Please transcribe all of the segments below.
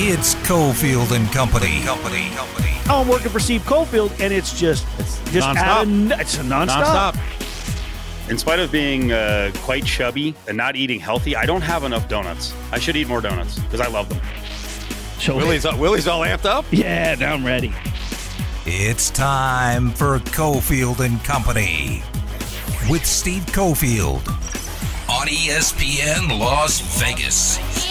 It's Cofield and Company. Company. Company. Oh, I'm working for Steve Cofield, and it's just it's just nonstop. out of it's a nonstop. Nonstop. In spite of being uh, quite chubby and not eating healthy, I don't have enough donuts. I should eat more donuts because I love them. So Willie's Willie's all amped up. yeah, now I'm ready. It's time for Cofield and Company with Steve Cofield on ESPN Las Vegas.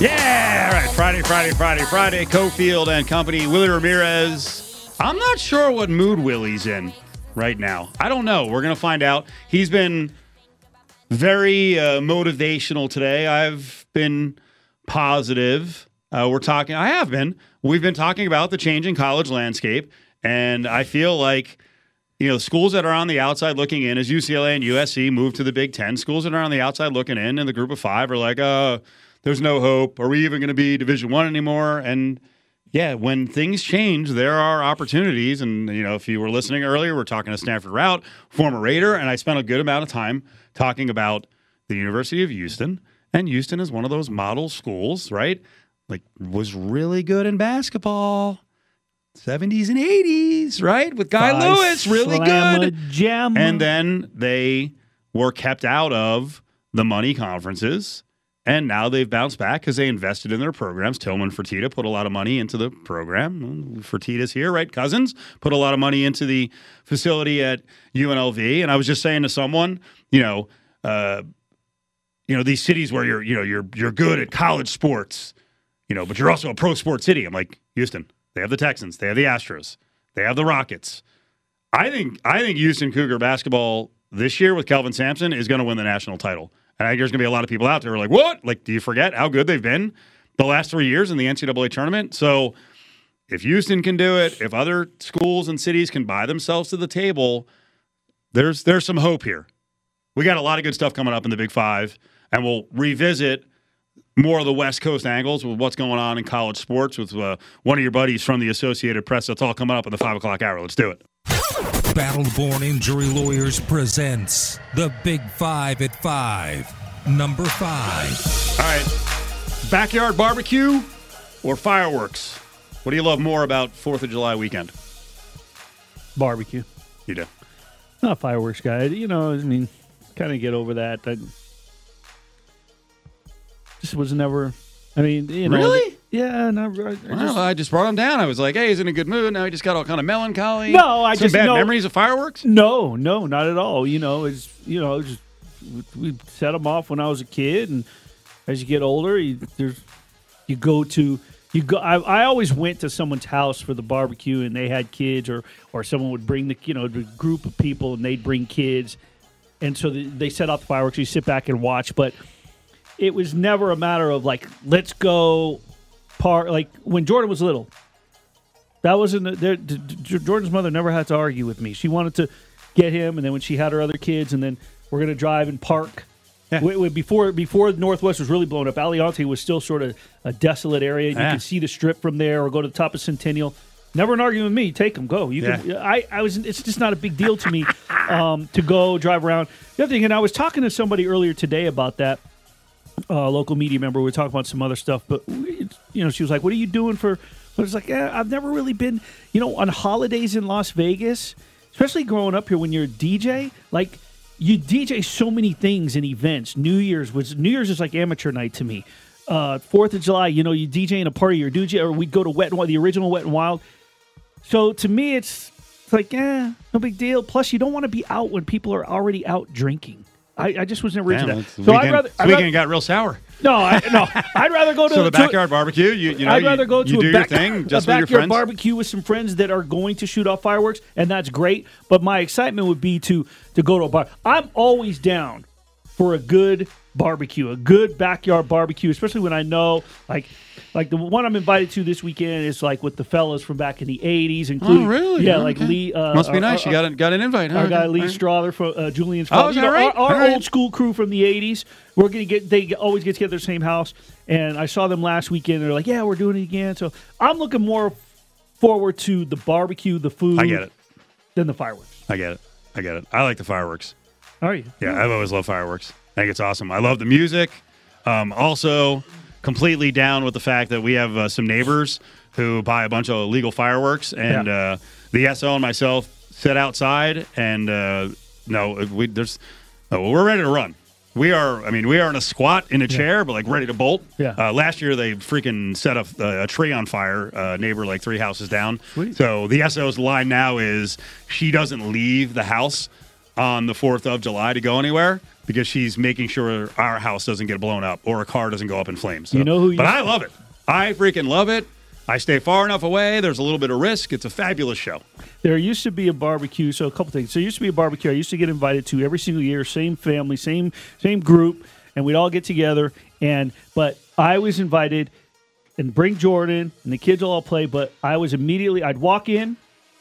Yeah, all right. Friday, Friday, Friday, Friday. Cofield and Company. Willie Ramirez. I'm not sure what mood Willie's in right now. I don't know. We're gonna find out. He's been very uh, motivational today. I've been positive. Uh, we're talking. I have been. We've been talking about the changing college landscape, and I feel like you know schools that are on the outside looking in, as UCLA and USC move to the Big Ten. Schools that are on the outside looking in, in the Group of Five, are like, uh, there's no hope. Are we even going to be Division One anymore? And yeah, when things change, there are opportunities. And you know, if you were listening earlier, we're talking to Stanford Routt, former Raider, and I spent a good amount of time talking about the University of Houston. And Houston is one of those model schools, right? Like was really good in basketball. 70s and 80s, right? With Guy Five Lewis, really good. Slamma-jamma. And then they were kept out of the money conferences. And now they've bounced back because they invested in their programs. Tilman Fertitta put a lot of money into the program. Fertitta's here, right? Cousins put a lot of money into the facility at UNLV. And I was just saying to someone, you know, uh, you know, these cities where you're, you know, you're you're good at college sports, you know, but you're also a pro sports city. I'm like, Houston, they have the Texans, they have the Astros, they have the Rockets. I think I think Houston Cougar basketball this year with Kelvin Sampson is going to win the national title. And I think there's going to be a lot of people out there who are like, "What? Like, do you forget how good they've been the last three years in the NCAA tournament?" So, if Houston can do it, if other schools and cities can buy themselves to the table, there's there's some hope here. We got a lot of good stuff coming up in the Big Five, and we'll revisit more of the West Coast angles with what's going on in college sports with uh, one of your buddies from the Associated Press. That's all coming up in the five o'clock hour. Let's do it. Battleborn Injury Lawyers presents the Big Five at Five. Number five. All right. Backyard barbecue or fireworks? What do you love more about 4th of July weekend? barbecue. You do. Not a fireworks guy. You know, I mean, kind of get over that. I just was never. I mean, you know, Really? Yeah, no, I, I just, Well, I just brought him down. I was like, hey, he's in a good mood. Now he just got all kind of melancholy. No, I Some just- bad no. memories of fireworks? no, no, not at all. You know, it's you know, just we set them off when I was a kid, and as you get older, you there's you go to you go. I, I always went to someone's house for the barbecue, and they had kids, or or someone would bring the you know the group of people, and they'd bring kids, and so the, they set off the fireworks. You sit back and watch, but it was never a matter of like let's go par like when Jordan was little. That wasn't there. Jordan's mother never had to argue with me. She wanted to get him, and then when she had her other kids, and then we're gonna drive and park. Yeah. Before before Northwest was really blown up, Aliante was still sort of a desolate area. You Yeah. could see the strip from there, or go to the top of Centennial. Never an argument with me. Take them, go. You can. I, I was. It's just not a big deal to me um, to go drive around. The other thing, and I was talking to somebody earlier today about that uh, local media member. We were talking about some other stuff, but we, you know, she was like, "What are you doing for?" But it's like, eh, I've never really been, you know, on holidays in Las Vegas, especially growing up here when you're a DJ. Like, you DJ so many things and events. New Year's was New Year's is like amateur night to me. Uh, Fourth of July, you know, you DJ in a party or DJ, or we go to Wet and Wild, the original Wet and Wild. So to me, it's, it's like, eh, no big deal. Plus, you don't want to be out when people are already out drinking. I, I just was never into that. So weekend, I'd rather, I'd weekend rather got real sour. no, I, no, I'd rather go to So the to- backyard barbecue, you, you know, I'd you- rather go to you a, do back, your thing just a with your backyard friends. barbecue with some friends that are going to shoot off fireworks, and that's great. But my excitement would be to to go to a bar. I'm always down for a good barbecue, a good backyard barbecue, especially when I know like like the one I'm invited to this weekend is like with the fellas from back in the '80s, including Oh, really? yeah, Okay. like Lee. Uh, Must be nice. our- you got, a, got an invite, huh? our guy Lee right. Strother from uh, Julian's Oh, is You that know, right? Our, our right. old school crew from the '80s. We're gonna get they always get together at the same house, and I saw them last weekend. They're like, "Yeah, we're doing it again." So I'm looking more forward to the barbecue, the food, I get it. than the fireworks. I get it. I get it. I like the fireworks. Are you? Yeah, I've always loved fireworks. I think it's awesome. I love the music. Um, also, completely down with the fact that we have uh, some neighbors who buy a bunch of illegal fireworks, and Yeah. uh, the SL and myself sit outside, and uh, no, we there's oh, we're ready to run. We are. I mean, we are in a squat in a chair, but like ready to bolt. Yeah. Uh, last year they freaking set a, a tree on fire. Uh, neighbor like three houses down. Sweet. So the SO's line now is she doesn't leave the house on the 4th of July to go anywhere because she's making sure our house doesn't get blown up or a car doesn't go up in flames. So- You know who you But I love it. I freaking love it. I stay far enough away. There's a little bit of risk. It's a fabulous show. There used to be a barbecue. So a couple things. There used to be a barbecue I used to get invited to every single year. Same family, same same group, and we'd all get together. And but I was invited and bring Jordan and the kids will all play. But I was immediately I'd walk in,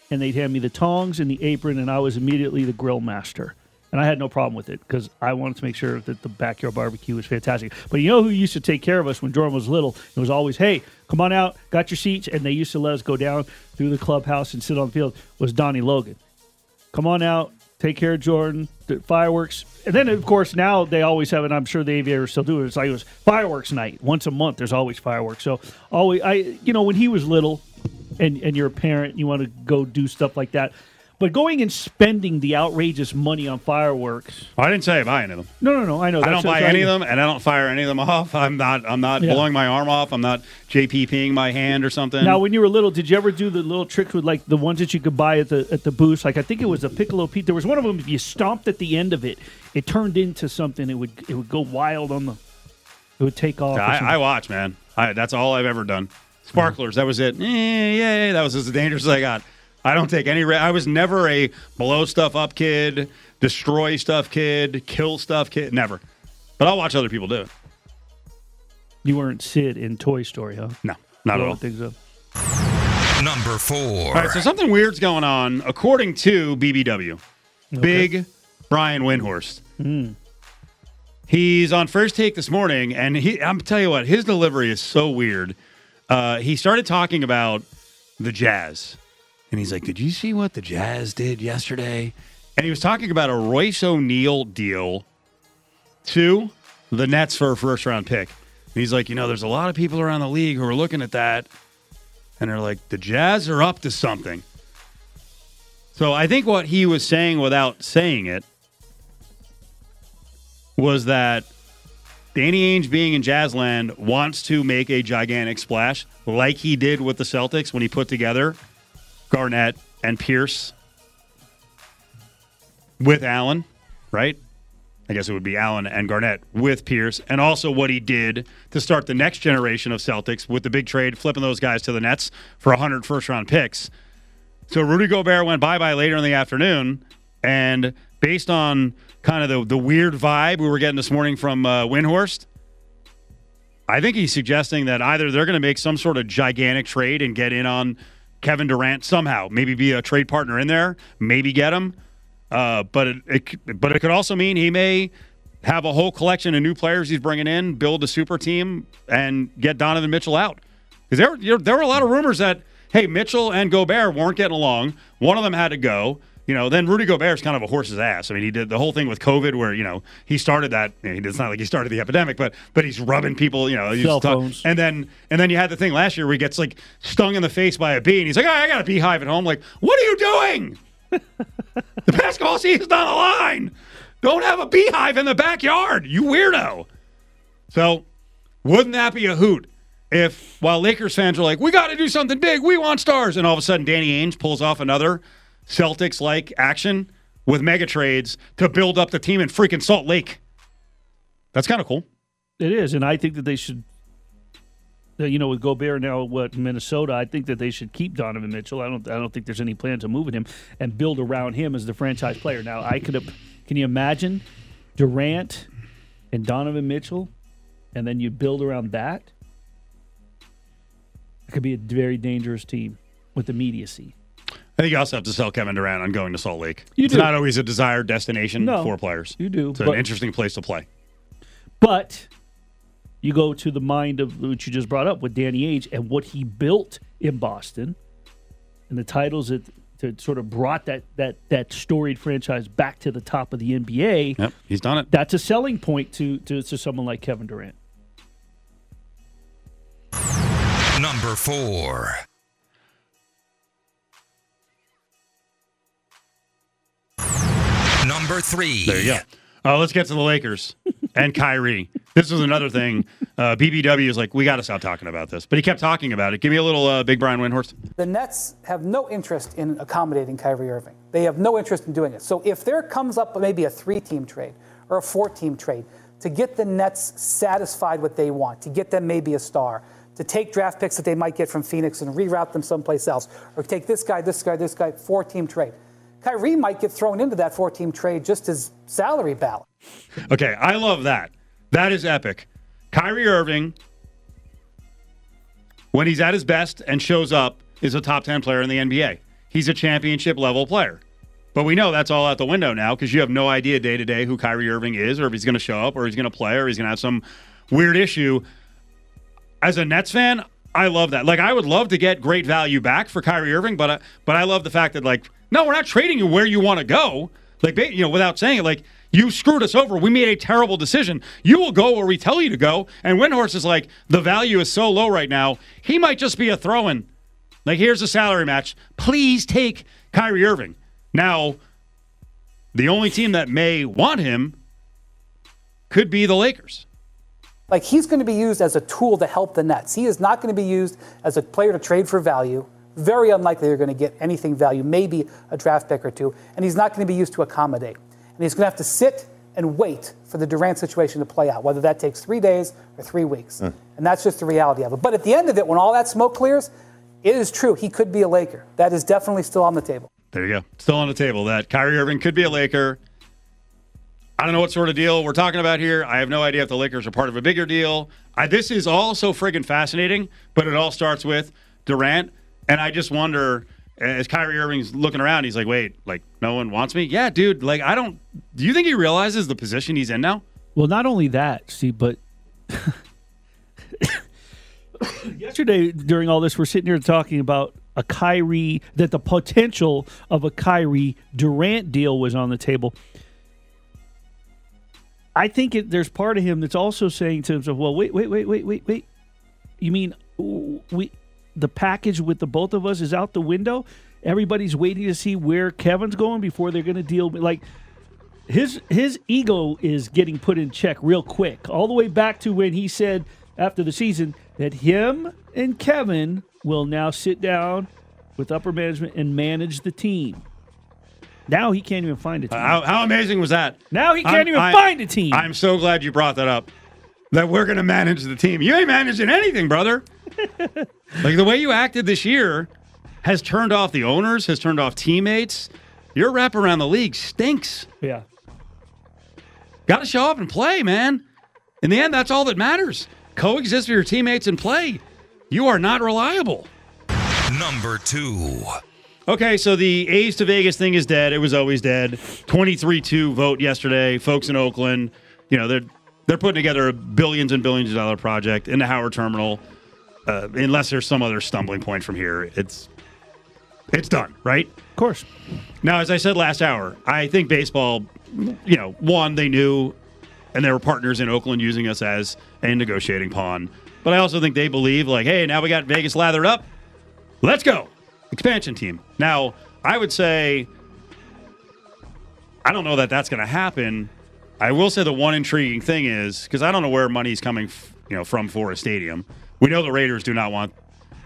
and they'd hand me the tongs and the apron, and I was immediately the grill master. And I had no problem with it because I wanted to make sure that the backyard barbecue was fantastic. But you know who used to take care of us when Jordan was little? It was always, hey, come on out, got your seats. And they used to let us go down through the clubhouse and sit on the field, was Donnie Logan. Come on out, take care of Jordan, the fireworks. And then, of course, now they always have, and I'm sure the aviators still do it. It's like it was fireworks night. Once a month, there's always fireworks. So, always, I, you know, when he was little and, and you're a parent, you want to go do stuff like that. But going and spending the outrageous money on fireworks. Oh, I didn't say I buy any of them. No, no, no. I know. I don't buy any of them, and I don't fire any of them off. I'm not. I'm not Yeah. blowing my arm off. I'm not JPPing my hand or something. Now, when you were little, did you ever do the little tricks with like the ones that you could buy at the at the booths? Like I think it was a Piccolo Pete. There was one of them. If you stomped at the end of it, it turned into something. It would it would go wild on the. It would take off. or I, something. I watch, man. I, that's all I've ever done. Sparklers. That was it. Eh, yeah, that was as dangerous as I got. I don't take any. Ri- I was never a blow stuff up kid, destroy stuff kid, kill stuff kid. Never. But I'll watch other people do it. you weren't Sid in Toy Story, huh? No, not at Blowing all. things up. Number four. All right, so something weird's going on, according to BBW. Big Brian Windhorst. He's on first take this morning, and he, I'm tell you what, his delivery is so weird. Uh, he started talking about the Jazz, and he's like, "Did you see what the Jazz did yesterday?" And he was talking about a Royce O'Neale deal to the Nets for a first round pick. And he's like, you know, there's a lot of people around the league who are looking at that, and they're like, the Jazz are up to something. So I think what he was saying without saying it was that Danny Ainge being in Jazzland wants to make a gigantic splash like he did with the Celtics when he put together Garnett and Pierce with Allen, right? I guess it would be Allen and Garnett with Pierce, and also what he did to start the next generation of Celtics with the big trade, flipping those guys to the Nets for 100 first round picks. So Rudy Gobert went bye bye later in the afternoon, and based on kind of the, the weird vibe we were getting this morning from uh, I think he's suggesting that either they're going to make some sort of gigantic trade and get in on Kevin Durant somehow, maybe be a trade partner in there, maybe get him. Uh, but it, it but it could also mean he may have a whole collection of new players he's bringing in, build a super team, and get Donovan Mitchell out. Because there, there there were a lot of rumors that hey Mitchell and Gobert weren't getting along. One of them had to go. You know, then Rudy Gobert's kind of a horse's ass. I mean, he did the whole thing with COVID, where you know he started that. It's not like he started the epidemic, but but he's rubbing people. You know, Cell phones. and then and then you had the thing last year where he gets like stung in the face by a bee, and he's like, oh, I got a beehive at home. Like, what are you doing? the basketball season's on the line. Don't have a beehive in the backyard, you weirdo. So, wouldn't that be a hoot if while Lakers fans are like, we got to do something big, we want stars, and all of a sudden Danny Ainge pulls off another Celtics like action with mega trades to build up the team in freaking Salt Lake? That's kind of cool. It is, and I think that they should. uh, You know, with Gobert now, what Minnesota, I think that they should keep Donovan Mitchell. I don't. I don't think there's any plans of moving him and build around him as the franchise player. Now, I could. have Can you imagine Durant and Donovan Mitchell, and then you build around that, it could be a very dangerous team with immediacy. I think you also have to sell Kevin Durant on going to Salt Lake. You it's do. not always a desired destination No, for players. you do, It's but- an interesting place to play. But you go to the mind of what you just brought up with Danny Ainge and what he built in Boston, and the titles that that sort of brought that that that storied franchise back to the top of the NBA. Yep, he's done it. That's a selling point to to, to someone like Kevin Durant. Number four. Number three. There you go. Uh, let's get to the Lakers and Kyrie. This was another thing. Uh, BBW is like, we got to stop talking about this. But he kept talking about it. Give me a little uh, Big Brian Windhorst. The Nets have no interest in accommodating Kyrie Irving. They have no interest in doing it. So if there comes up maybe a three team trade or a four team trade to get the Nets satisfied what they want, to get them maybe a star, to take draft picks that they might get from Phoenix and reroute them someplace else, or take this guy, this guy, this guy, four team trade. Kyrie might get thrown into that four team trade just as salary ballot. Okay, I love that. That is epic. Kyrie Irving, when he's at his best and shows up, is a top 10 player in the NBA. He's a championship level player. But we know that's all out the window now because you have no idea day to day who Kyrie Irving is or if he's going to show up or he's going to play or he's going to have some weird issue. As a Nets fan, I love that. Like I would love to get great value back for Kyrie Irving, but I, but I love the fact that like no, we're not trading you where you want to go. Like you know, without saying it, like you screwed us over. We made a terrible decision. You will go where we tell you to go. And Windhorst is like the value is so low right now. He might just be a throw-in. Like here's a salary match. Please take Kyrie Irving. Now, the only team that may want him could be the Lakers. Like he's going to be used as a tool to help the Nets. He is not going to be used as a player to trade for value. Very unlikely they're going to get anything value, maybe a draft pick or two. And he's not going to be used to accommodate. And he's going to have to sit and wait for the Durant situation to play out, whether that takes three days or three weeks. Hmm. And that's just the reality of it. But at the end of it, when all that smoke clears, it is true. He could be a Laker. That is definitely still on the table. There you go. Still on the table that Kyrie Irving could be a Laker. I don't know what sort of deal we're talking about here. I have no idea if the Lakers are part of a bigger deal. I, this is all so friggin' fascinating, but it all starts with Durant. And I just wonder, as Kyrie Irving's looking around, he's like, wait, like, no one wants me? Yeah, dude, like, I don't. Do you think he realizes the position he's in now? Well, not only that, see, but yesterday during all this, we're sitting here talking about a Kyrie that the potential of a Kyrie Durant deal was on the table. I think it, there's part of him that's also saying to himself, "Well, wait, wait, wait, wait, wait, wait. You mean we the package with the both of us is out the window? Everybody's waiting to see where Kevin's going before they're going to deal. Like his his ego is getting put in check real quick. All the way back to when he said after the season that him and Kevin will now sit down with upper management and manage the team. Now he can't even find a team. How, how amazing was that? now he can't I'm- even I- find a team. I'm so glad you brought that up. That we're going to manage the team. You ain't managing anything, brother. like the way you acted this year has turned off the owners, has turned off teammates. Your rep around the league stinks. yeah. Got to show up and play, man. In the end, that's all that matters. Coexist with your teammates and play. You are not reliable. Number two. Okay, so the A's to Vegas thing is dead. It was always dead. 23-2 vote yesterday. Folks in Oakland, you know, they're they're putting together a billions and billions of dollar project in the Howard Terminal. Uh, unless there's some other stumbling point from here, it's it's done, right? Of course. Now, as I said last hour, I think baseball, you know, one, they knew and they were partners in Oakland using us as a negotiating pawn. But I also think they believe, like, hey, now we got Vegas lathered up. Let's go. Expansion team. Now, I would say, I don't know that that's going to happen. I will say the one intriguing thing is because I don't know where money's coming, f- you know, from for a stadium. We know the Raiders do not want.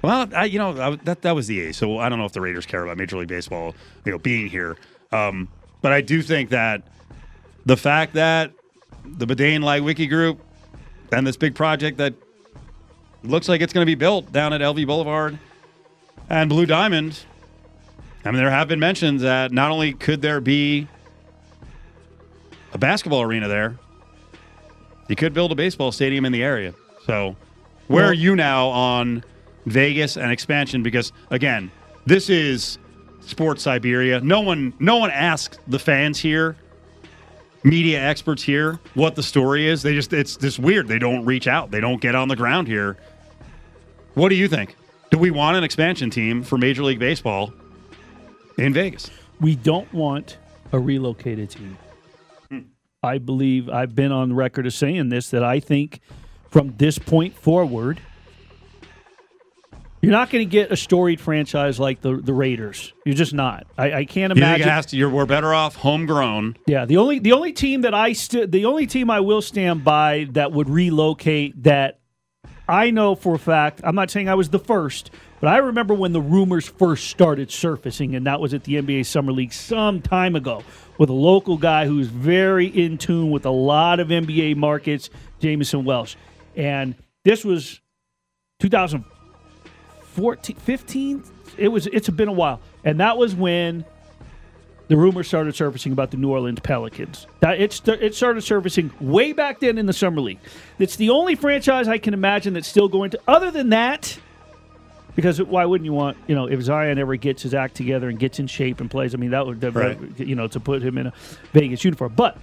Well, I, you know I, that that was the A's, so I don't know if the Raiders care about Major League Baseball, you know, being here. Um, but I do think that the fact that the Bedane Light Wiki Group and this big project that looks like it's going to be built down at LV Boulevard and Blue Diamond. I mean, there have been mentions that not only could there be a basketball arena there, you could build a baseball stadium in the area. So, where Well- are you now on Vegas and expansion? Because again, this is sports Siberia. No one, no one asked the fans here, media experts here, what the story is. They just, it's just weird. They don't reach out. They don't get on the ground here. What do you think? Do we want an expansion team for Major League Baseball in Vegas? We don't want a relocated team. I believe I've been on record of saying this that I think from this point forward, you're not going to get a storied franchise like the the Raiders. You're just not. I, I can't You think imagine. it has to? You're, we're better off homegrown. Yeah, the only the only team that I the only team I will stand by that would relocate that I know for a fact. I'm not saying I was the first, but I remember when the rumors first started surfacing, and that was at the NBA Summer League some time ago with a local guy who's very in tune with a lot of NBA markets, Jameson Welsh, and this was 2014, 15. It was. It's been a while, and that was when the rumors started surfacing about the New Orleans Pelicans. That it, it started surfacing way back then in the summer league. It's the only franchise I can imagine that's still going to. Other than that, because why wouldn't you want you know if Zion ever gets his act together and gets in shape and plays? I mean that would Right. you know to put him in a Vegas uniform. But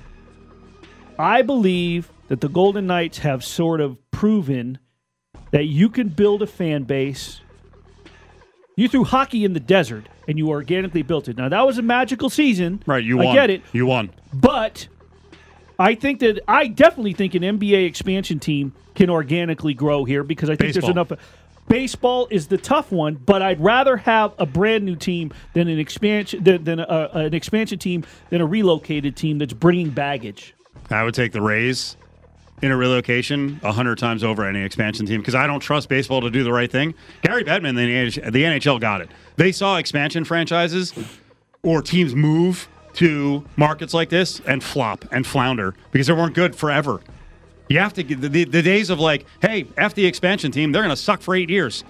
I believe that the Golden Knights have sort of proven that you can build a fan base. You threw hockey in the desert and you organically built it. Now that was a magical season. Right, you I won. get it. You won. But I think that I definitely think an NBA expansion team can organically grow here because I think Baseball. there's enough. Baseball is the tough one, but I'd rather have a brand new team than an expansion than, than a, an expansion team than a relocated team that's bringing baggage. I would take the Rays in a relocation a hundred times over any expansion team because I don't trust baseball to do the right thing. Gary Bettman, the the NHL got it. They saw expansion franchises or teams move to markets like this and flop and flounder because they weren't good forever. You have to get the, the, days of like, hey, f the expansion team, they're going to suck for eight years.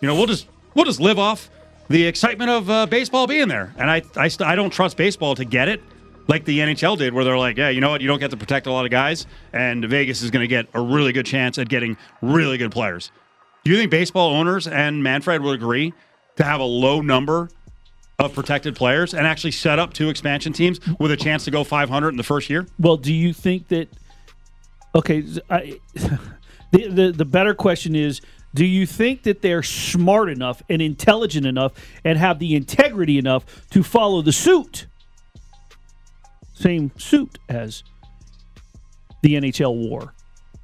You know, we'll just we'll just live off the excitement of uh, baseball being there. And I I, st- I don't trust baseball to get it like the NHL did, where they're like, yeah, you know what, you don't get to protect a lot of guys, and Vegas is going to get a really good chance at getting really good players. Do you think baseball owners and Manfred would agree to have a low number of protected players and actually set up two expansion teams with a chance to go 500 in the first year? Well, do you think that? Okay, I, the, the the better question is: Do you think that they're smart enough and intelligent enough and have the integrity enough to follow the suit? Same suit as the NHL war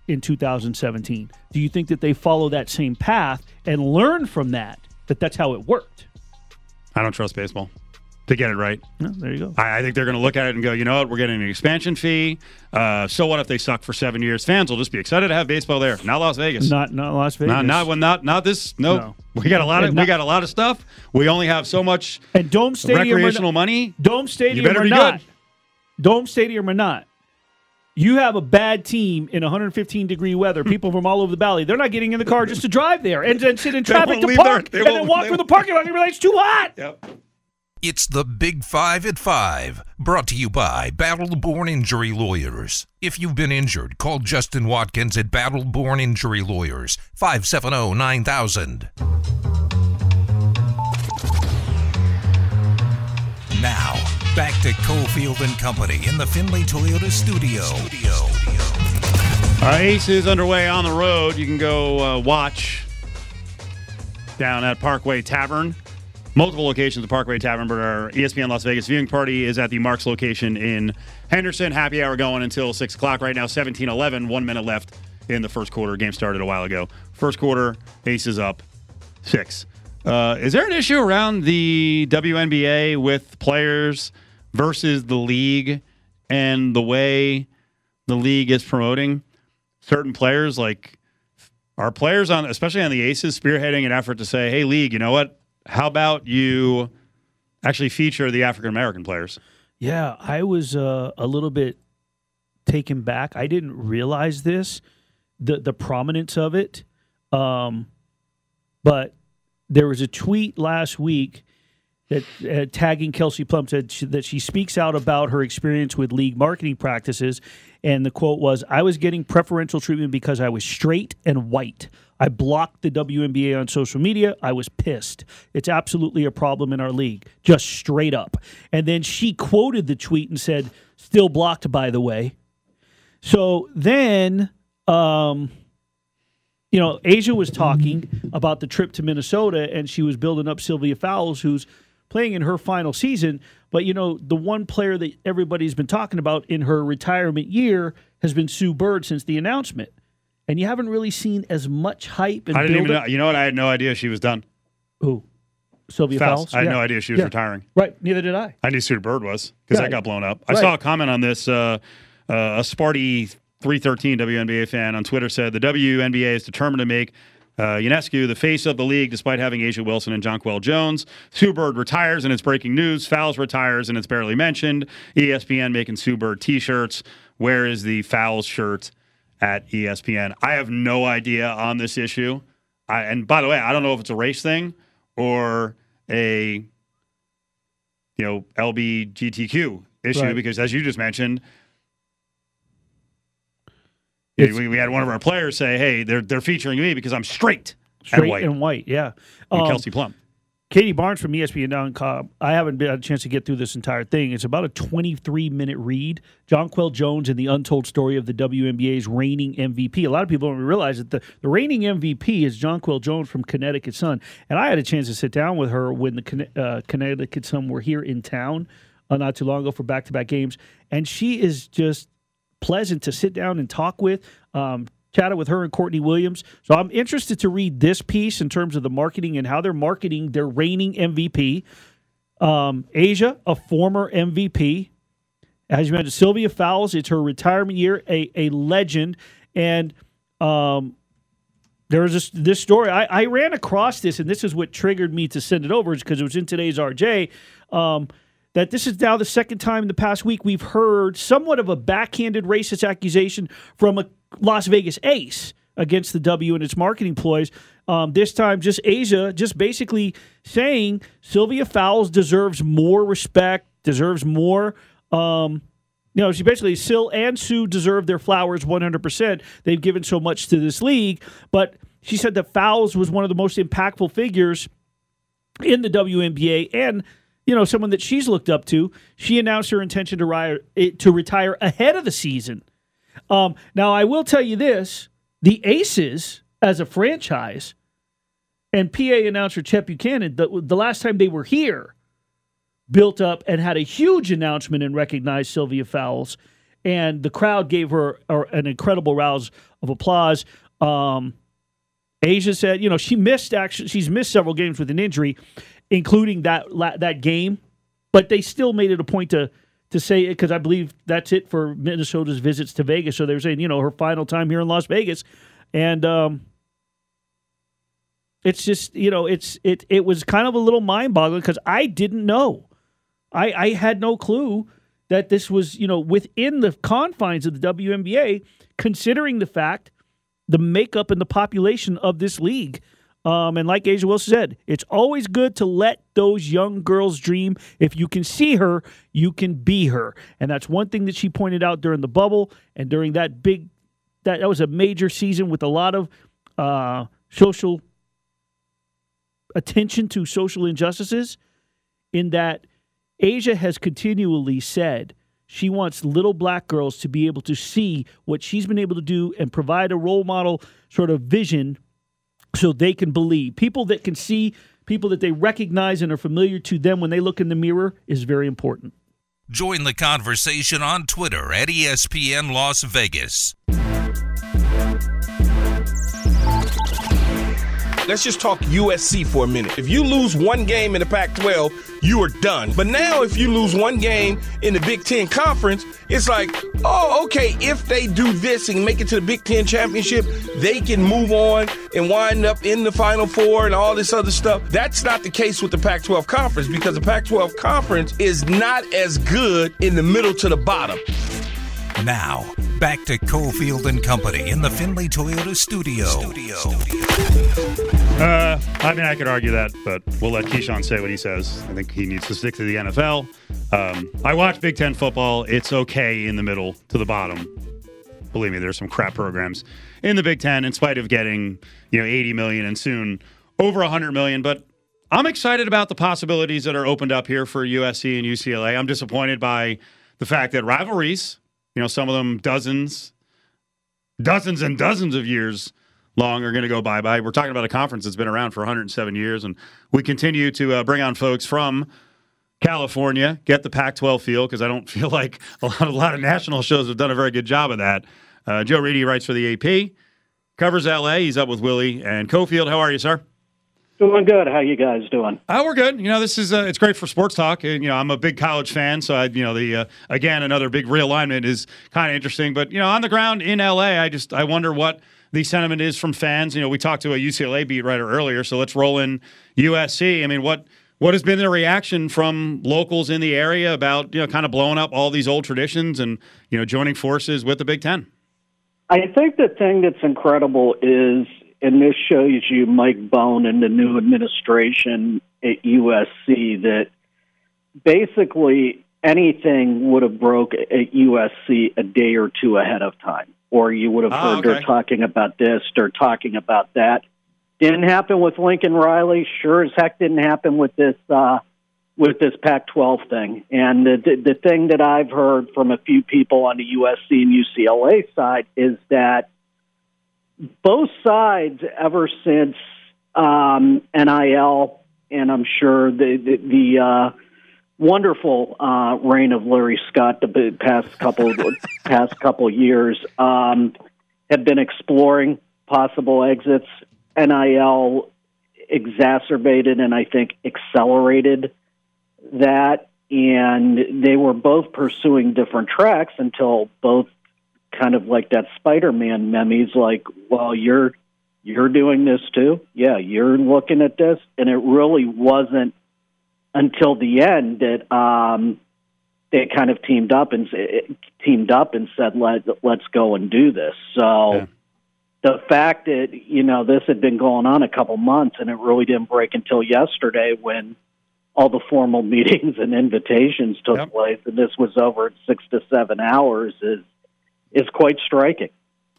in 2017. Do you think that they follow that same path and learn from that? That that's how it worked. I don't trust baseball to get it right. No, there you go. I, I think they're going to look at it and go, you know what, we're getting an expansion fee. Uh, so what if they suck for seven years? Fans will just be excited to have baseball there, not Las Vegas. Not not Las Vegas. Not not when not not this. No, No. we got a lot of And we not- got a lot of stuff. We only have so much and Dome Stadium. or recreational not- money. Dome Stadium better or be not, good. Dome Stadium or not, you have a bad team in 115 degree weather. People from all over the valley, they're not getting in the car just to drive there and then sit in traffic to park and then walk through the parking lot and be like, it's too hot. Yep. It's the Big Five at Five, brought to you by Battle Born Injury Lawyers. If you've been injured, call Justin Watkins at Battle Born Injury Lawyers, oh, 570 9000. Now, back to Cofield and Company in the Findlay Toyota studio. Our Ace is underway on the road. You can go uh, watch down at Parkway Tavern. Multiple locations at Parkway Tavern, but our ESPN Las Vegas viewing party is at the Marks location in Henderson. Happy hour going until 6 o'clock right now, 17 11. One minute left in the first quarter. Game started a while ago. First quarter, Aces up six. Uh, is there an issue around the WNBA with players versus the league and the way the league is promoting certain players? Like, are players on, especially on the Aces, spearheading an effort to say, "Hey, league, you know what? How about you actually feature the African American players?" Yeah, I was uh, a little bit taken back. I didn't realize this, the the prominence of it. Um, but there was a tweet last week that uh, tagging Kelsey Plum said she, that she speaks out about her experience with league marketing practices, and the quote was, "I was getting preferential treatment because I was straight and white. I blocked the WNBA on social media. I was pissed. It's absolutely a problem in our league, just straight up." And then she quoted the tweet and said, "Still blocked, by the way." So then. Um, you know, A'ja was talking about the trip to Minnesota and she was building up Sylvia Fowles, who's playing in her final season. But, you know, the one player that everybody's been talking about in her retirement year has been Sue Bird since the announcement. And you haven't really seen as much hype and I didn't even know. You know what? I had no idea she was done. Who? Sylvia Fouls. Fowles? I had Yeah. no idea she was Yeah. retiring. Right. Neither did I. I knew Sue Bird was because Yeah. that got blown up. I Right. saw a comment on this. Uh, uh, a Sparty 313 WNBA fan on Twitter said the WNBA is determined to make uh, Ionescu the face of the league despite having A'ja Wilson and Jonquel Jones. Sue Bird retires and it's breaking news. Fowles retires and it's barely mentioned. ESPN making Sue Bird t shirts. Where is the Fowles shirt at ESPN? I have no idea on this issue. I, and by the way, I don't know if it's a race thing or a you know LBGTQ issue Right. because as you just mentioned, we, we had one of our players say, "Hey, they're they're featuring me because I'm straight, Straight and white." and white. Yeah. And Um, Kelsey Plum. Katie Barnes from ESPN.com. I haven't had a chance to get through this entire thing. It's about a 23 minute read. Jonquel Jones and the untold story of the WNBA's reigning MVP. A lot of people don't realize that the, the reigning MVP is Jonquel Jones from Connecticut Sun. And I had a chance to sit down with her when the uh, Connecticut Sun were here in town uh, not too long ago for back to back games. And she is just pleasant to sit down and talk with. Um, chatted with her and Courtney Williams. So I'm interested to read this piece in terms of the marketing and how they're marketing their reigning MVP. Um, A'ja, a former MVP. As you mentioned, Sylvia Fowles, it's her retirement year, a, a legend. And um, there was this, this story. I, I ran across this, and this is what triggered me to send it over because it was in today's RJ. Um, that this is now the second time in the past week we've heard somewhat of a backhanded racist accusation from a Las Vegas ace against the W and its marketing ploys. Um, this time, just A'ja, just basically saying Sylvia Fowles deserves more respect, deserves more. Um, you know, she basically, Sil and Sue deserve their flowers 100%. They've given so much to this league. But she said that Fowles was one of the most impactful figures in the WNBA and you know someone that she's looked up to. She announced her intention to retire to retire ahead of the season. Um, now I will tell you this: the Aces as a franchise and PA announcer Chet Buchanan, the, the last time they were here, built up and had a huge announcement and recognized Sylvia Fowles, and the crowd gave her an incredible rouse of applause. Um, A'ja said, you know, she missed actually. She's missed several games with an injury, including that that game, but they still made it a point to to say it because I believe that's it for Minnesota's visits to Vegas. So they're saying, you know, her final time here in Las Vegas, and um, it's just, you know, it's it it was kind of a little mind boggling because I didn't know, I I had no clue that this was, you know, within the confines of the WNBA, considering the fact the makeup and the population of this league. Um, and like A'ja Wilson said, it's always good to let those young girls dream. If you can see her, you can be her. And that's one thing that she pointed out during the bubble and during that big that that was a major season with a lot of uh, social attention to social injustices. In that A'ja has continually said she wants little black girls to be able to see what she's been able to do and provide a role model sort of vision so they can believe. People that can see, people that they recognize and are familiar to them when they look in the mirror is very important. Join the conversation on Twitter at ESPN Las Vegas. Let's just talk USC for a minute. If you lose one game in the Pac 12, you are done. But now, if you lose one game in the Big Ten Conference, it's like, oh, okay, if they do this and make it to the Big Ten Championship, they can move on and wind up in the Final Four and all this other stuff. That's not the case with the Pac 12 Conference because the Pac 12 Conference is not as good in the middle to the bottom. Now, back to Cofield and Company in the Findlay Toyota studio. Uh, I mean, I could argue that, but we'll let Keyshawn say what he says. I think he needs to stick to the NFL. Um, I watch Big Ten football. It's okay in the middle to the bottom. Believe me, there's some crap programs in the Big Ten, in spite of getting you know 80 million and soon over 100 million. But I'm excited about the possibilities that are opened up here for USC and UCLA. I'm disappointed by the fact that rivalries, you know, some of them dozens, dozens and dozens of years long are going to go bye bye. We're talking about a conference that's been around for 107 years, and we continue to uh, bring on folks from California, get the Pac 12 feel, because I don't feel like a lot, a lot of national shows have done a very good job of that. Uh, Joe Reedy writes for the AP, covers LA. He's up with Willie and Cofield. How are you, sir? Doing good. How you guys doing? Oh, we're good. You know, this is uh, it's great for sports talk. And, you know, I'm a big college fan, so I, you know, the uh, again another big realignment is kind of interesting. But you know, on the ground in LA, I just I wonder what the sentiment is from fans. You know, we talked to a UCLA beat writer earlier, so let's roll in USC. I mean, what what has been the reaction from locals in the area about you know kind of blowing up all these old traditions and you know joining forces with the Big Ten? I think the thing that's incredible is, and this shows you Mike Bohn and the new administration at USC that basically anything would have broke at USC a day or two ahead of time, or you would have Ah, heard okay. they're talking about this, they're talking about that. Didn't happen with Lincoln Riley. Sure as heck didn't happen with this uh, with this Pac-12 thing. And the, the the thing that I've heard from a few people on the USC and UCLA side is that both sides, ever since um, NIL, and I'm sure the the, the uh, wonderful uh, reign of Larry Scott the past couple past couple years, um, have been exploring possible exits. NIL exacerbated and I think accelerated that, and they were both pursuing different tracks until both kind of like that Spider-Man memes, like, well, you're you're doing this too, yeah, you're looking at this, and it really wasn't until the end that um, they kind of teamed up and teamed up and said, Let let's go and do this. So. Yeah. The fact that you know this had been going on a couple months and it really didn't break until yesterday when all the formal meetings and invitations took Yep. place, and this was over six to seven hours, is is quite striking.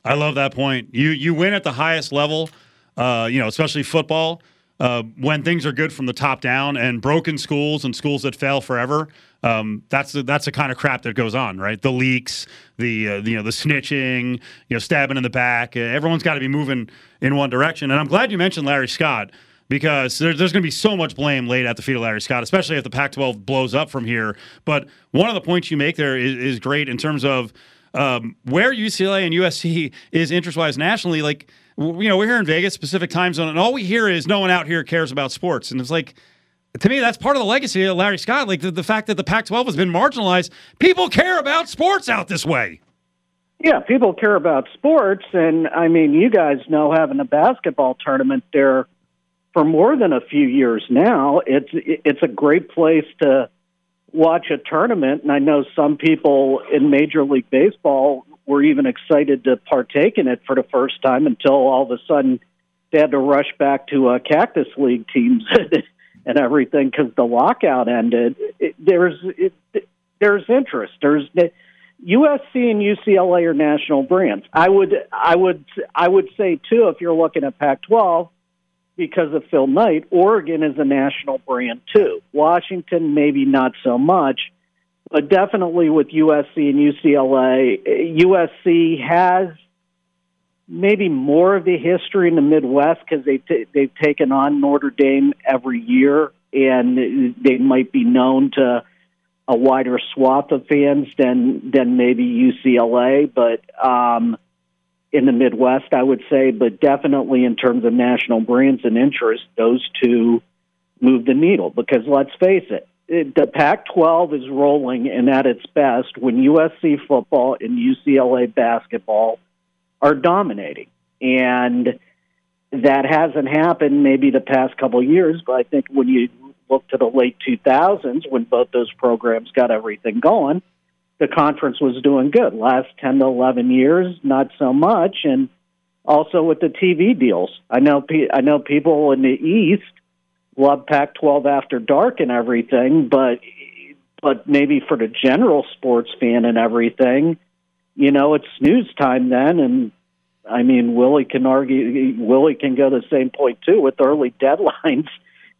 I love that point. You you win at the highest level, uh, you know, especially football. Uh, when things are good from the top down and broken schools and schools that fail forever, um, that's the, that's the kind of crap that goes on, right? The leaks, the, uh, the you know the snitching, you know stabbing in the back. Everyone's got to be moving in one direction. And I'm glad you mentioned Larry Scott because there, there's going to be so much blame laid at the feet of Larry Scott, especially if the Pac-12 blows up from here. But one of the points you make there is, is great in terms of um, where UCLA and USC is interest-wise nationally. Like you know, we're here in Vegas, specific time zone, and all we hear is no one out here cares about sports, and it's like. To me, that's part of the legacy of Larry Scott. Like the, the fact that the Pac 12 has been marginalized. People care about sports out this way. Yeah, people care about sports, and I mean, you guys know having a basketball tournament there for more than a few years now. It's it's a great place to watch a tournament, and I know some people in Major League Baseball were even excited to partake in it for the first time until all of a sudden they had to rush back to uh, Cactus League teams and everything because the lockout ended. It, there's it, there's interest. There's USC and UCLA are national brands. I would I would I would say too if you're looking at Pac-12 because of Phil Knight, Oregon is a national brand too. Washington maybe not so much, but definitely with USC and UCLA, USC has maybe more of the history in the Midwest because they t- they've taken on Notre Dame every year, and they might be known to a wider swath of fans than than maybe UCLA, but um, in the Midwest, I would say, but definitely in terms of national brands and interest, those two move the needle. Because let's face it, it the Pac-12 is rolling and at its best when USC football and UCLA basketball are dominating, and that hasn't happened maybe the past couple of years. But I think when you look to the late 2000s when both those programs got everything going, the conference was doing good. Last 10 to 11 years, not so much. And also with the TV deals. I know, pe- I know people in the East love Pac 12 after dark and everything, but, but maybe for the general sports fan and everything, you know, it's snooze time then. And I mean, Willie can argue, Willie can go the same point too with early deadlines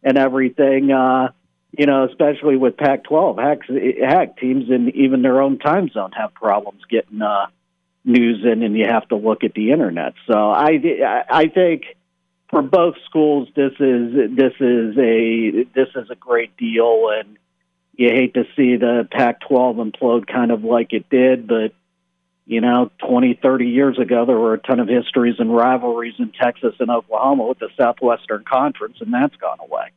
and everything. Uh, you know, especially with Pac-12. Heck, heck, teams in even their own time zone have problems getting uh, news in, and you have to look at the internet. So I, I think for both schools, this is this is a this is a great deal, and you hate to see the Pac-12 implode kind of like it did, but you know, 20, 30 years ago, there were a ton of histories and rivalries in Texas and Oklahoma with the Southwestern Conference, and that's gone away.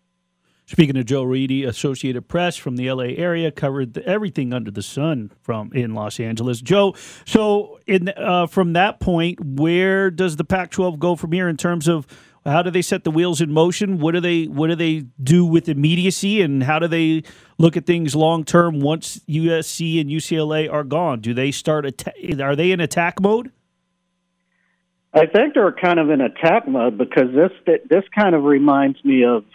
Speaking to Joe Reedy, Associated Press from the LA area covered everything under the sun from in Los Angeles. Joe, so in uh, from that point, where does the Pac-12 go from here in terms of how do they set the wheels in motion? What do they what do they do with immediacy, and how do they look at things long term once USC and UCLA are gone? Do they start atta- are they in attack mode? I think they're kind of in attack mode because this this kind of reminds me of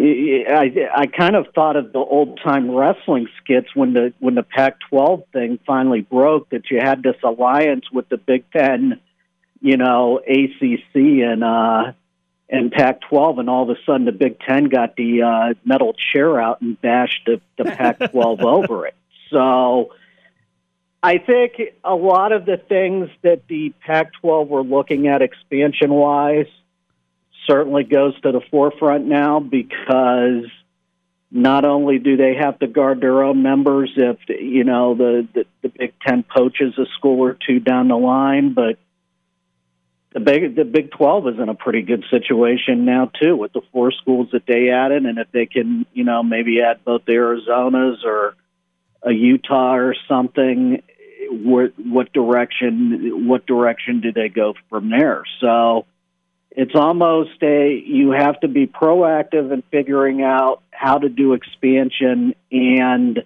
I, I kind of thought of the old time wrestling skits when the when the Pac-12 thing finally broke that you had this alliance with the Big Ten, you know, ACC and uh, and Pac-12, and all of a sudden the Big Ten got the uh, metal chair out and bashed the, the Pac-12 over it. So I think a lot of the things that the Pac-12 were looking at expansion wise certainly goes to the forefront now because not only do they have to guard their own members if you know the, the the Big Ten poaches a school or two down the line, but the big the Big Twelve is in a pretty good situation now too with the four schools that they added, and if they can you know maybe add both the Arizonas or a Utah or something, what what direction what direction do they go from there? So it's almost a you have to be proactive in figuring out how to do expansion and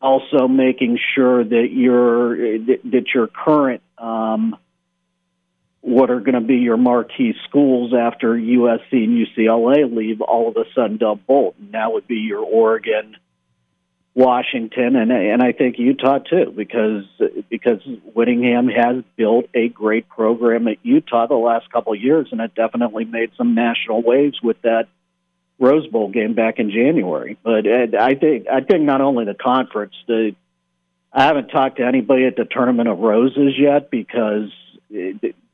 also making sure that your that your current um, what are going to be your marquee schools after USC and UCLA leave all of a sudden don't bolt. And that would be your Oregon, Washington, and and I think Utah too, because because Whittingham has built a great program at Utah the last couple of years, and it definitely made some national waves with that Rose Bowl game back in January. But I think I think not only the conference, the I haven't talked to anybody at the Tournament of Roses yet because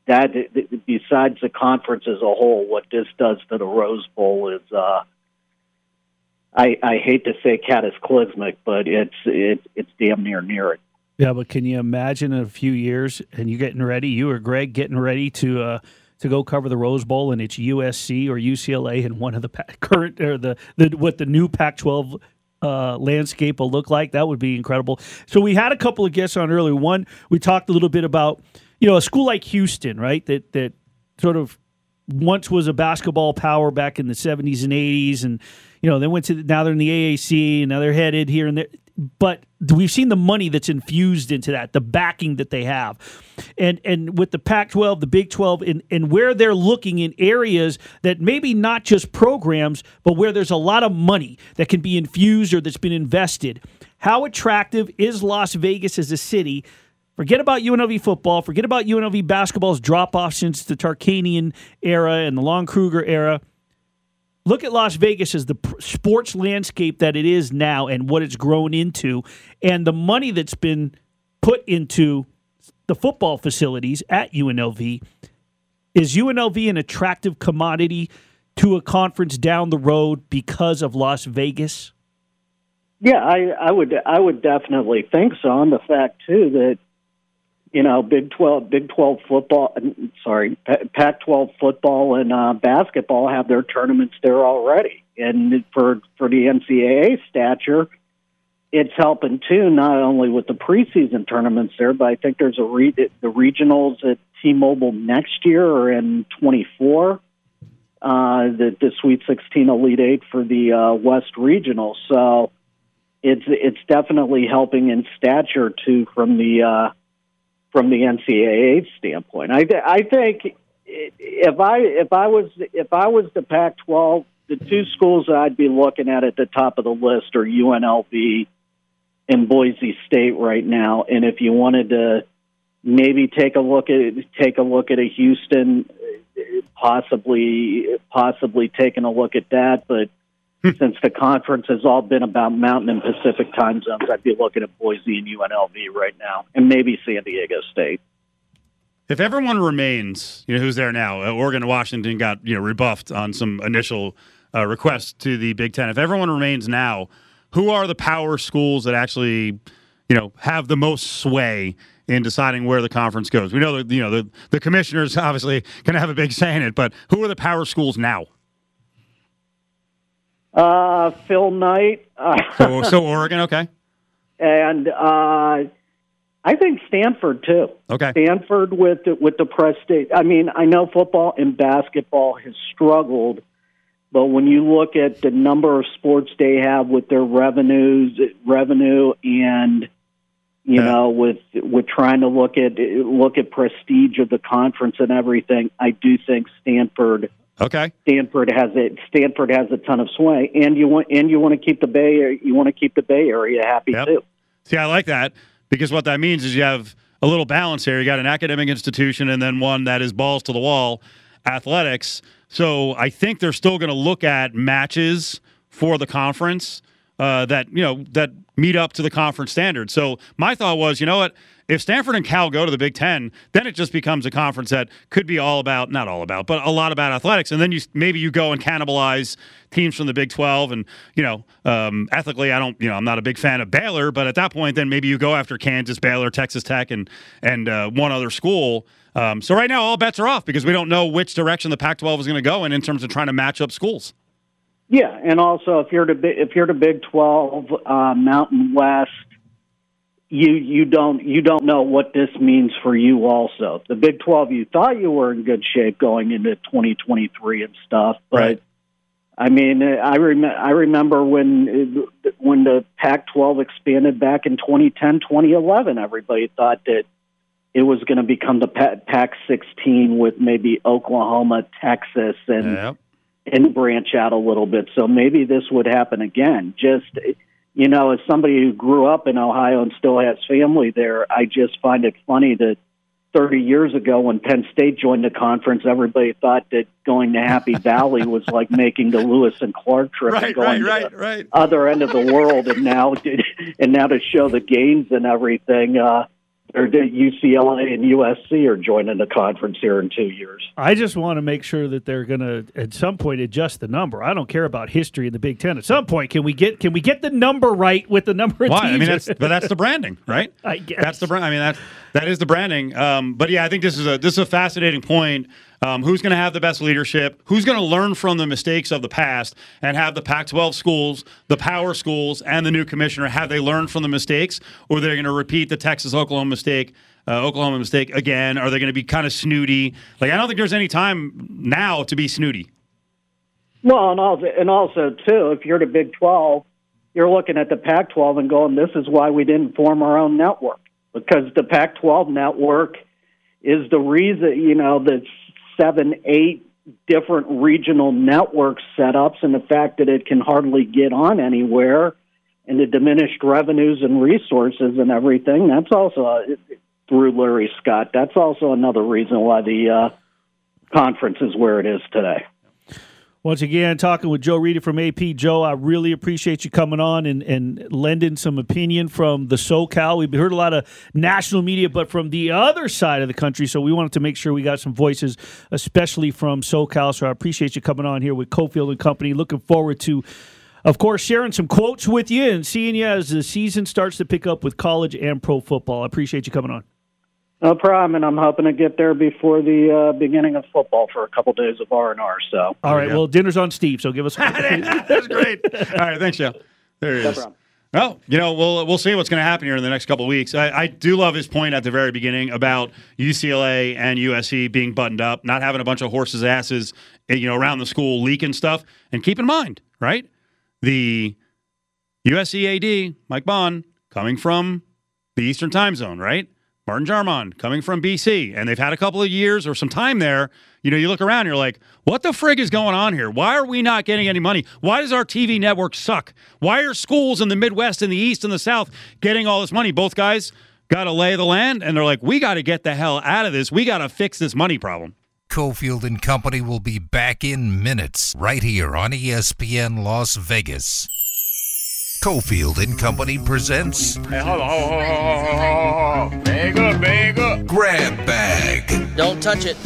that besides the conference as a whole, what this does to the Rose Bowl is. uh I, I hate to say cataclysmic, but it's it, it's damn near near it. Yeah, but can you imagine in a few years and you getting ready, you or Greg getting ready to uh, to go cover the Rose Bowl and it's USC or UCLA and one of the current or the, the what the new Pac-12 uh, landscape will look like? That would be incredible. So we had a couple of guests on earlier. One, we talked a little bit about you know a school like Houston, right? That that sort of once was a basketball power back in the 70s and 80s and you know they went to now they're in the AAC and now they're headed here and there but we've seen the money that's infused into that the backing that they have and and with the Pac-12 the Big 12 and and where they're looking in areas that maybe not just programs but where there's a lot of money that can be infused or that's been invested how attractive is Las Vegas as a city Forget about UNLV football. Forget about UNLV basketball's drop off since the Tarkanian era and the Lon Kruger era. Look at Las Vegas as the sports landscape that it is now and what it's grown into, and the money that's been put into the football facilities at UNLV. Is UNLV an attractive commodity to a conference down the road because of Las Vegas? Yeah, I, I would I would definitely think so, and the fact too that you know, Big Twelve, Big Twelve football. Sorry, Pac twelve football and uh, basketball have their tournaments there already, and for for the NCAA stature, it's helping too. Not only with the preseason tournaments there, but I think there's a re- the regionals at T-Mobile next year or in twenty four. Uh, the the Sweet Sixteen Elite Eight for the uh, West Regional. So it's it's definitely helping in stature too from the uh, from the NCAA standpoint. I th- I think if I if I was if I was the Pac-12, the two schools I'd be looking at at the top of the list are UNLV and Boise State right now. And if you wanted to maybe take a look at take a look at a Houston, possibly possibly taking a look at that, but since the conference has all been about Mountain and Pacific time zones, I'd be looking at Boise and UNLV right now, and maybe San Diego State. If everyone remains, you know who's there now. Uh, Oregon and Washington got you know rebuffed on some initial uh, requests to the Big Ten. If everyone remains now, who are the power schools that actually you know have the most sway in deciding where the conference goes? We know that you know the the commissioners obviously going to have a big say in it, but who are the power schools now? Uh, Phil Knight. Uh, So so Oregon, okay, and uh, I think Stanford too. okay. Stanford with the, with the prestige. I mean, I know football and basketball has struggled, but when you look at the number of sports they have with their revenues, revenue, and you Yeah. know, with with trying to look at look at prestige of the conference and everything, I do think Stanford Okay. Stanford has it. Stanford has a ton of sway, and you want and you want to keep the Bay you want to keep the Bay Area happy Yep. too. See, I like that because what that means is you have a little balance here. You got an academic institution and then one that is balls to the wall athletics. So I think they're still going to look at matches for the conference uh, that you know that meet up to the conference standards. So my thought was, you know what? If Stanford and Cal go to the Big Ten, then it just becomes a conference that could be all about, not all about, but a lot about athletics. And then you maybe you go and cannibalize teams from the Big Twelve. And you know, um, ethically, I don't, you know, I'm not a big fan of Baylor, but at that point, then maybe you go after Kansas, Baylor, Texas Tech, and and uh, one other school. Um, so right now, all bets are off because we don't know which direction the Pac-12 is going to go in in terms of trying to match up schools. Yeah, and also if you're Bi- if you're the Big Twelve uh, Mountain West, you you don't you don't know what this means for you. Also, the Big Twelve, you thought you were in good shape going into 2023 and stuff, but. Right. I mean, I rem- I remember when when the Pac-12 expanded back in 2010, 2011. Everybody thought that it was going to become the Pa- Pac-16 with maybe Oklahoma, Texas, and Yep. and branch out a little bit. So maybe this would happen again. Just you know, as somebody who grew up in Ohio and still has family there, I just find it funny that 30 years ago when Penn State joined the conference, everybody thought that going to Happy Valley was like making the Lewis and Clark trip and going right, to right, the right. other end of the world and now and now to show the gains and everything uh or the UCLA and USC are joining the conference here in 2 years. I just want to make sure that they're going to at some point adjust the number. I don't care about history in the Big Ten. At some point, can we get can we get the number right with the number of Why? teams? I mean, that's but that's the branding, right? I guess. that's the brand. I mean, that that is the branding. Um, but yeah, I think this is a this is a fascinating point. Um, who's going to have the best leadership? Who's going to learn from the mistakes of the past and have the Pac-12 schools, the power schools, and the new commissioner have they learned from the mistakes, or they're going to repeat the Texas Oklahoma mistake? Uh, Oklahoma mistake again? Are they going to be kind of snooty? Like I don't think there's any time now to be snooty. Well, and also, and also too, if you're the Big 12, you're looking at the Pac 12 and going, this is why we didn't form our own network. Because the Pac 12 network is the reason, you know, the seven, eight different regional network setups and the fact that it can hardly get on anywhere and the diminished revenues and resources and everything. That's also through Larry Scott. That's also another reason why the uh, conference is where it is today. Once again, talking with Joe Reedy from AP. Joe, I really appreciate you coming on and, and lending some opinion from the SoCal. We've heard a lot of national media, but from the other side of the country. So we wanted to make sure we got some voices, especially from SoCal. So I appreciate you coming on here with Cofield and Company. Looking forward to, of course, sharing some quotes with you and seeing you as the season starts to pick up with college and pro football. I appreciate you coming on. No problem, and I'm hoping to get there before the uh, beginning of football for a couple days of R and R. So, All right. Well, dinner's on Steve, so give us. That's great. All right, thanks, Joe. There he No is. problem. Well, you know, we'll we'll see what's going to happen here in the next couple of weeks. I, I do love his point at the very beginning about UCLA and USC being buttoned up, not having a bunch of horses' asses, eh, you know, around the school leaking stuff. And keep in mind, right, the USC AD, Mike Bohn, coming from the Eastern time zone, right? Martin Jarmond coming from BC, and they've had a couple of years or some time there. You know, you look around, you're like, what the frig is going on here? Why are we not getting any money? Why does our TV network suck? Why are schools in the Midwest and the East and the South getting all this money? Both guys got to lay the land, and they're like, we got to get the hell out of this. We got to fix this money problem. Cofield and Company will be back in minutes right here on ESPN Las Vegas. Cofield and Company presents Hey, hold on, hold on, hold on, hold on, hold on. Bag up, bag up. Grab Bag Don't touch it.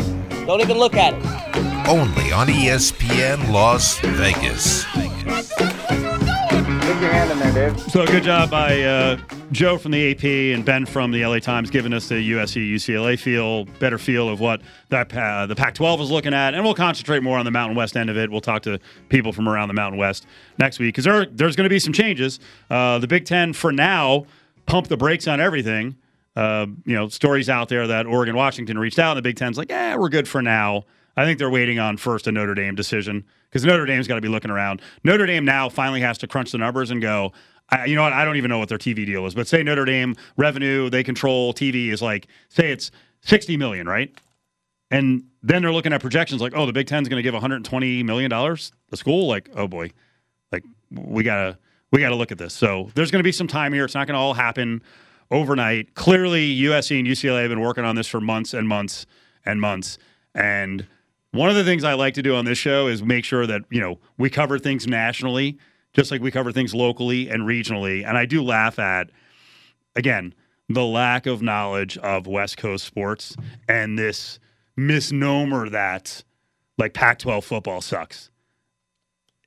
Don't even look at it. only on ESPN Las Vegas. Put your hand in there, Dave. So good job by uh, Joe from the AP and Ben from the LA Times giving us the USC UCLA feel, better feel of what that uh, the Pac-12 is looking at, and we'll concentrate more on the Mountain West end of it. We'll talk to people from around the Mountain West next week because there, there's going to be some changes. Uh, the Big Ten for now pump the brakes on everything. Uh, you know, stories out there that Oregon, Washington reached out, and the Big Ten's like, yeah, we're good for now. I think they're waiting on first a Notre Dame decision because Notre Dame's got to be looking around. Notre Dame now finally has to crunch the numbers and go. I, you know what? I don't even know what their TV deal is, but say Notre Dame revenue they control TV is like say it's sixty million, right? And then they're looking at projections like, oh, the Big Ten's going to give one hundred twenty million dollars the school. Like, oh boy, like we gotta we gotta look at this. So there's going to be some time here. It's not going to all happen overnight. Clearly, USC and UCLA have been working on this for months and months and months. And one of the things I like to do on this show is make sure that you know we cover things nationally, just like we cover things locally and regionally. And I do laugh at again the lack of knowledge of West Coast sports and this misnomer that like Pac-12 football sucks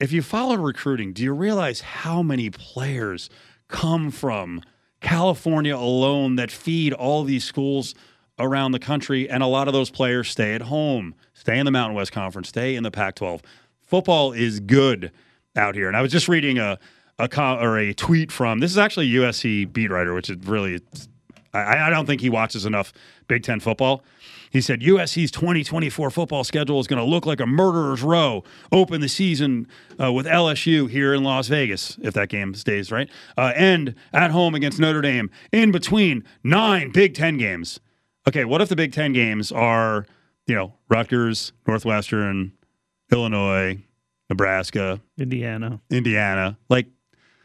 if you follow recruiting, do you realize how many players come from California alone that feed all these schools around the country? And a lot of those players stay at home, stay in the Mountain West Conference, stay in the Pac 12. Football is good out here. And I was just reading a, a or a tweet from this is actually USC beat writer, which is really I, I don't think he watches enough Big Ten football. He said USC's 2024 football schedule is going to look like a murderer's row. Open the season uh, with LSU here in Las Vegas, if that game stays right. Uh, end at home against Notre Dame. In between nine Big Ten games. Okay, what if the Big Ten games are, you know, Rutgers, Northwestern, Illinois, Nebraska, Indiana. Indiana. Like,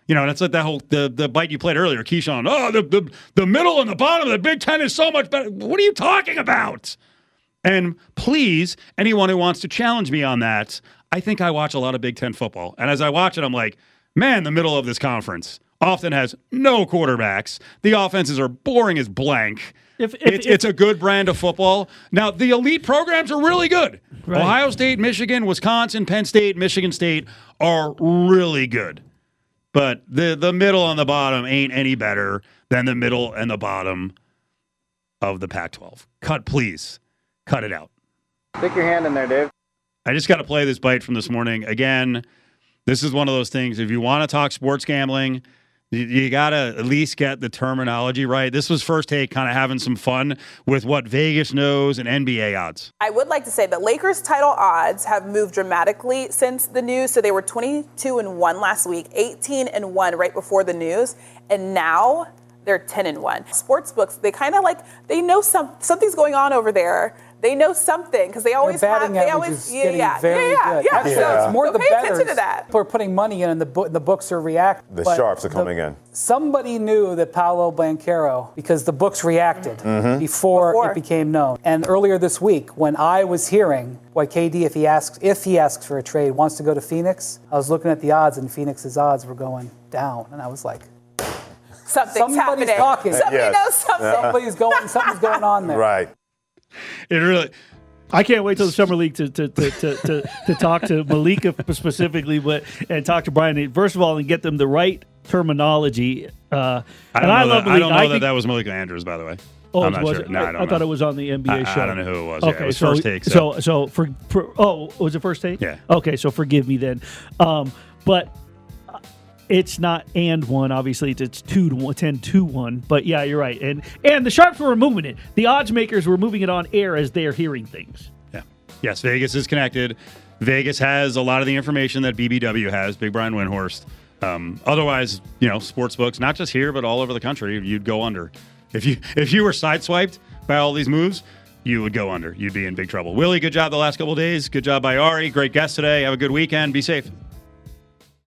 you know, that's like that whole the the bite you played earlier, Keyshawn. Oh, the the the middle and the bottom of the Big Ten is so much better. What are you talking about? And please, anyone who wants to challenge me on that, I think I watch a lot of Big Ten football. And as I watch it, I'm like, man, the middle of this conference often has no quarterbacks. The offenses are boring as blank. If- if- it's, if- it's a good brand of football. Now, the elite programs are really good. Right. Ohio State, Michigan, Wisconsin, Penn State, Michigan State are really good. But the the middle and the bottom ain't any better than the middle and the bottom of the Pac-12. Cut, please, cut it out. Stick your hand in there, Dave. I just got to play this bite from this morning again. This is one of those things. If you want to talk sports gambling, you, got to at least get the terminology right. This was first take, kind of having some fun with what Vegas knows and NBA odds. I would like to say that Lakers title odds have moved dramatically since the news. So they were 22 and 1 last week, 18 and 1 right before the news, and now they're 10 and 1. Sports books, they kind of like they know some something's going on over there. They know something because they always Their have. They always is yeah getting yeah very yeah good. yeah. Actually, So, it's more so the pay attention to that. People are putting money in, and the, bo- the books are reacting. The But sharps are coming in. Somebody knew that Paolo Banchero because the books reacted Mm-hmm. before, Before. it became known. And earlier this week, when I was hearing why KD, if he asks if he asks for a trade, wants to go to Phoenix, I was looking at the odds, and Phoenix's odds were going down, and I was like, Something's happening. Somebody's happening. talking. Somebody Yes. knows something. somebody's going, something's going on there. Right. It really. I can't wait till the summer league to to, to, to, to, to talk to Malika specifically, but and talk to Brian first of all and get them the right terminology. Uh, I and I love that, I don't know that think- that was Malika Andrews, by the way. Oh, I'm not was sure. it? No, I, I, I thought it was on the NBA I- I don't know who it was. Yeah, Okay, it was so, first take, so- So, so for, for oh, was it first take? Yeah. Okay, so forgive me then. Um, but it's not and one. Obviously, it's, two to one, 10 to one. But yeah, you're right. And and the sharps were moving it. The odds makers were moving it on air as they're hearing things. Yeah. Yes, Vegas is connected. Vegas has a lot of the information that BBW has, Big Brian Windhorst. Um, otherwise, you know, sports books, not just here but all over the country, you'd go under. If you if you were sideswiped by all these moves, you would go under. You'd be in big trouble. Willie, good job the last couple days. Good job by Ari. Great guest today. Have a good weekend. Be safe.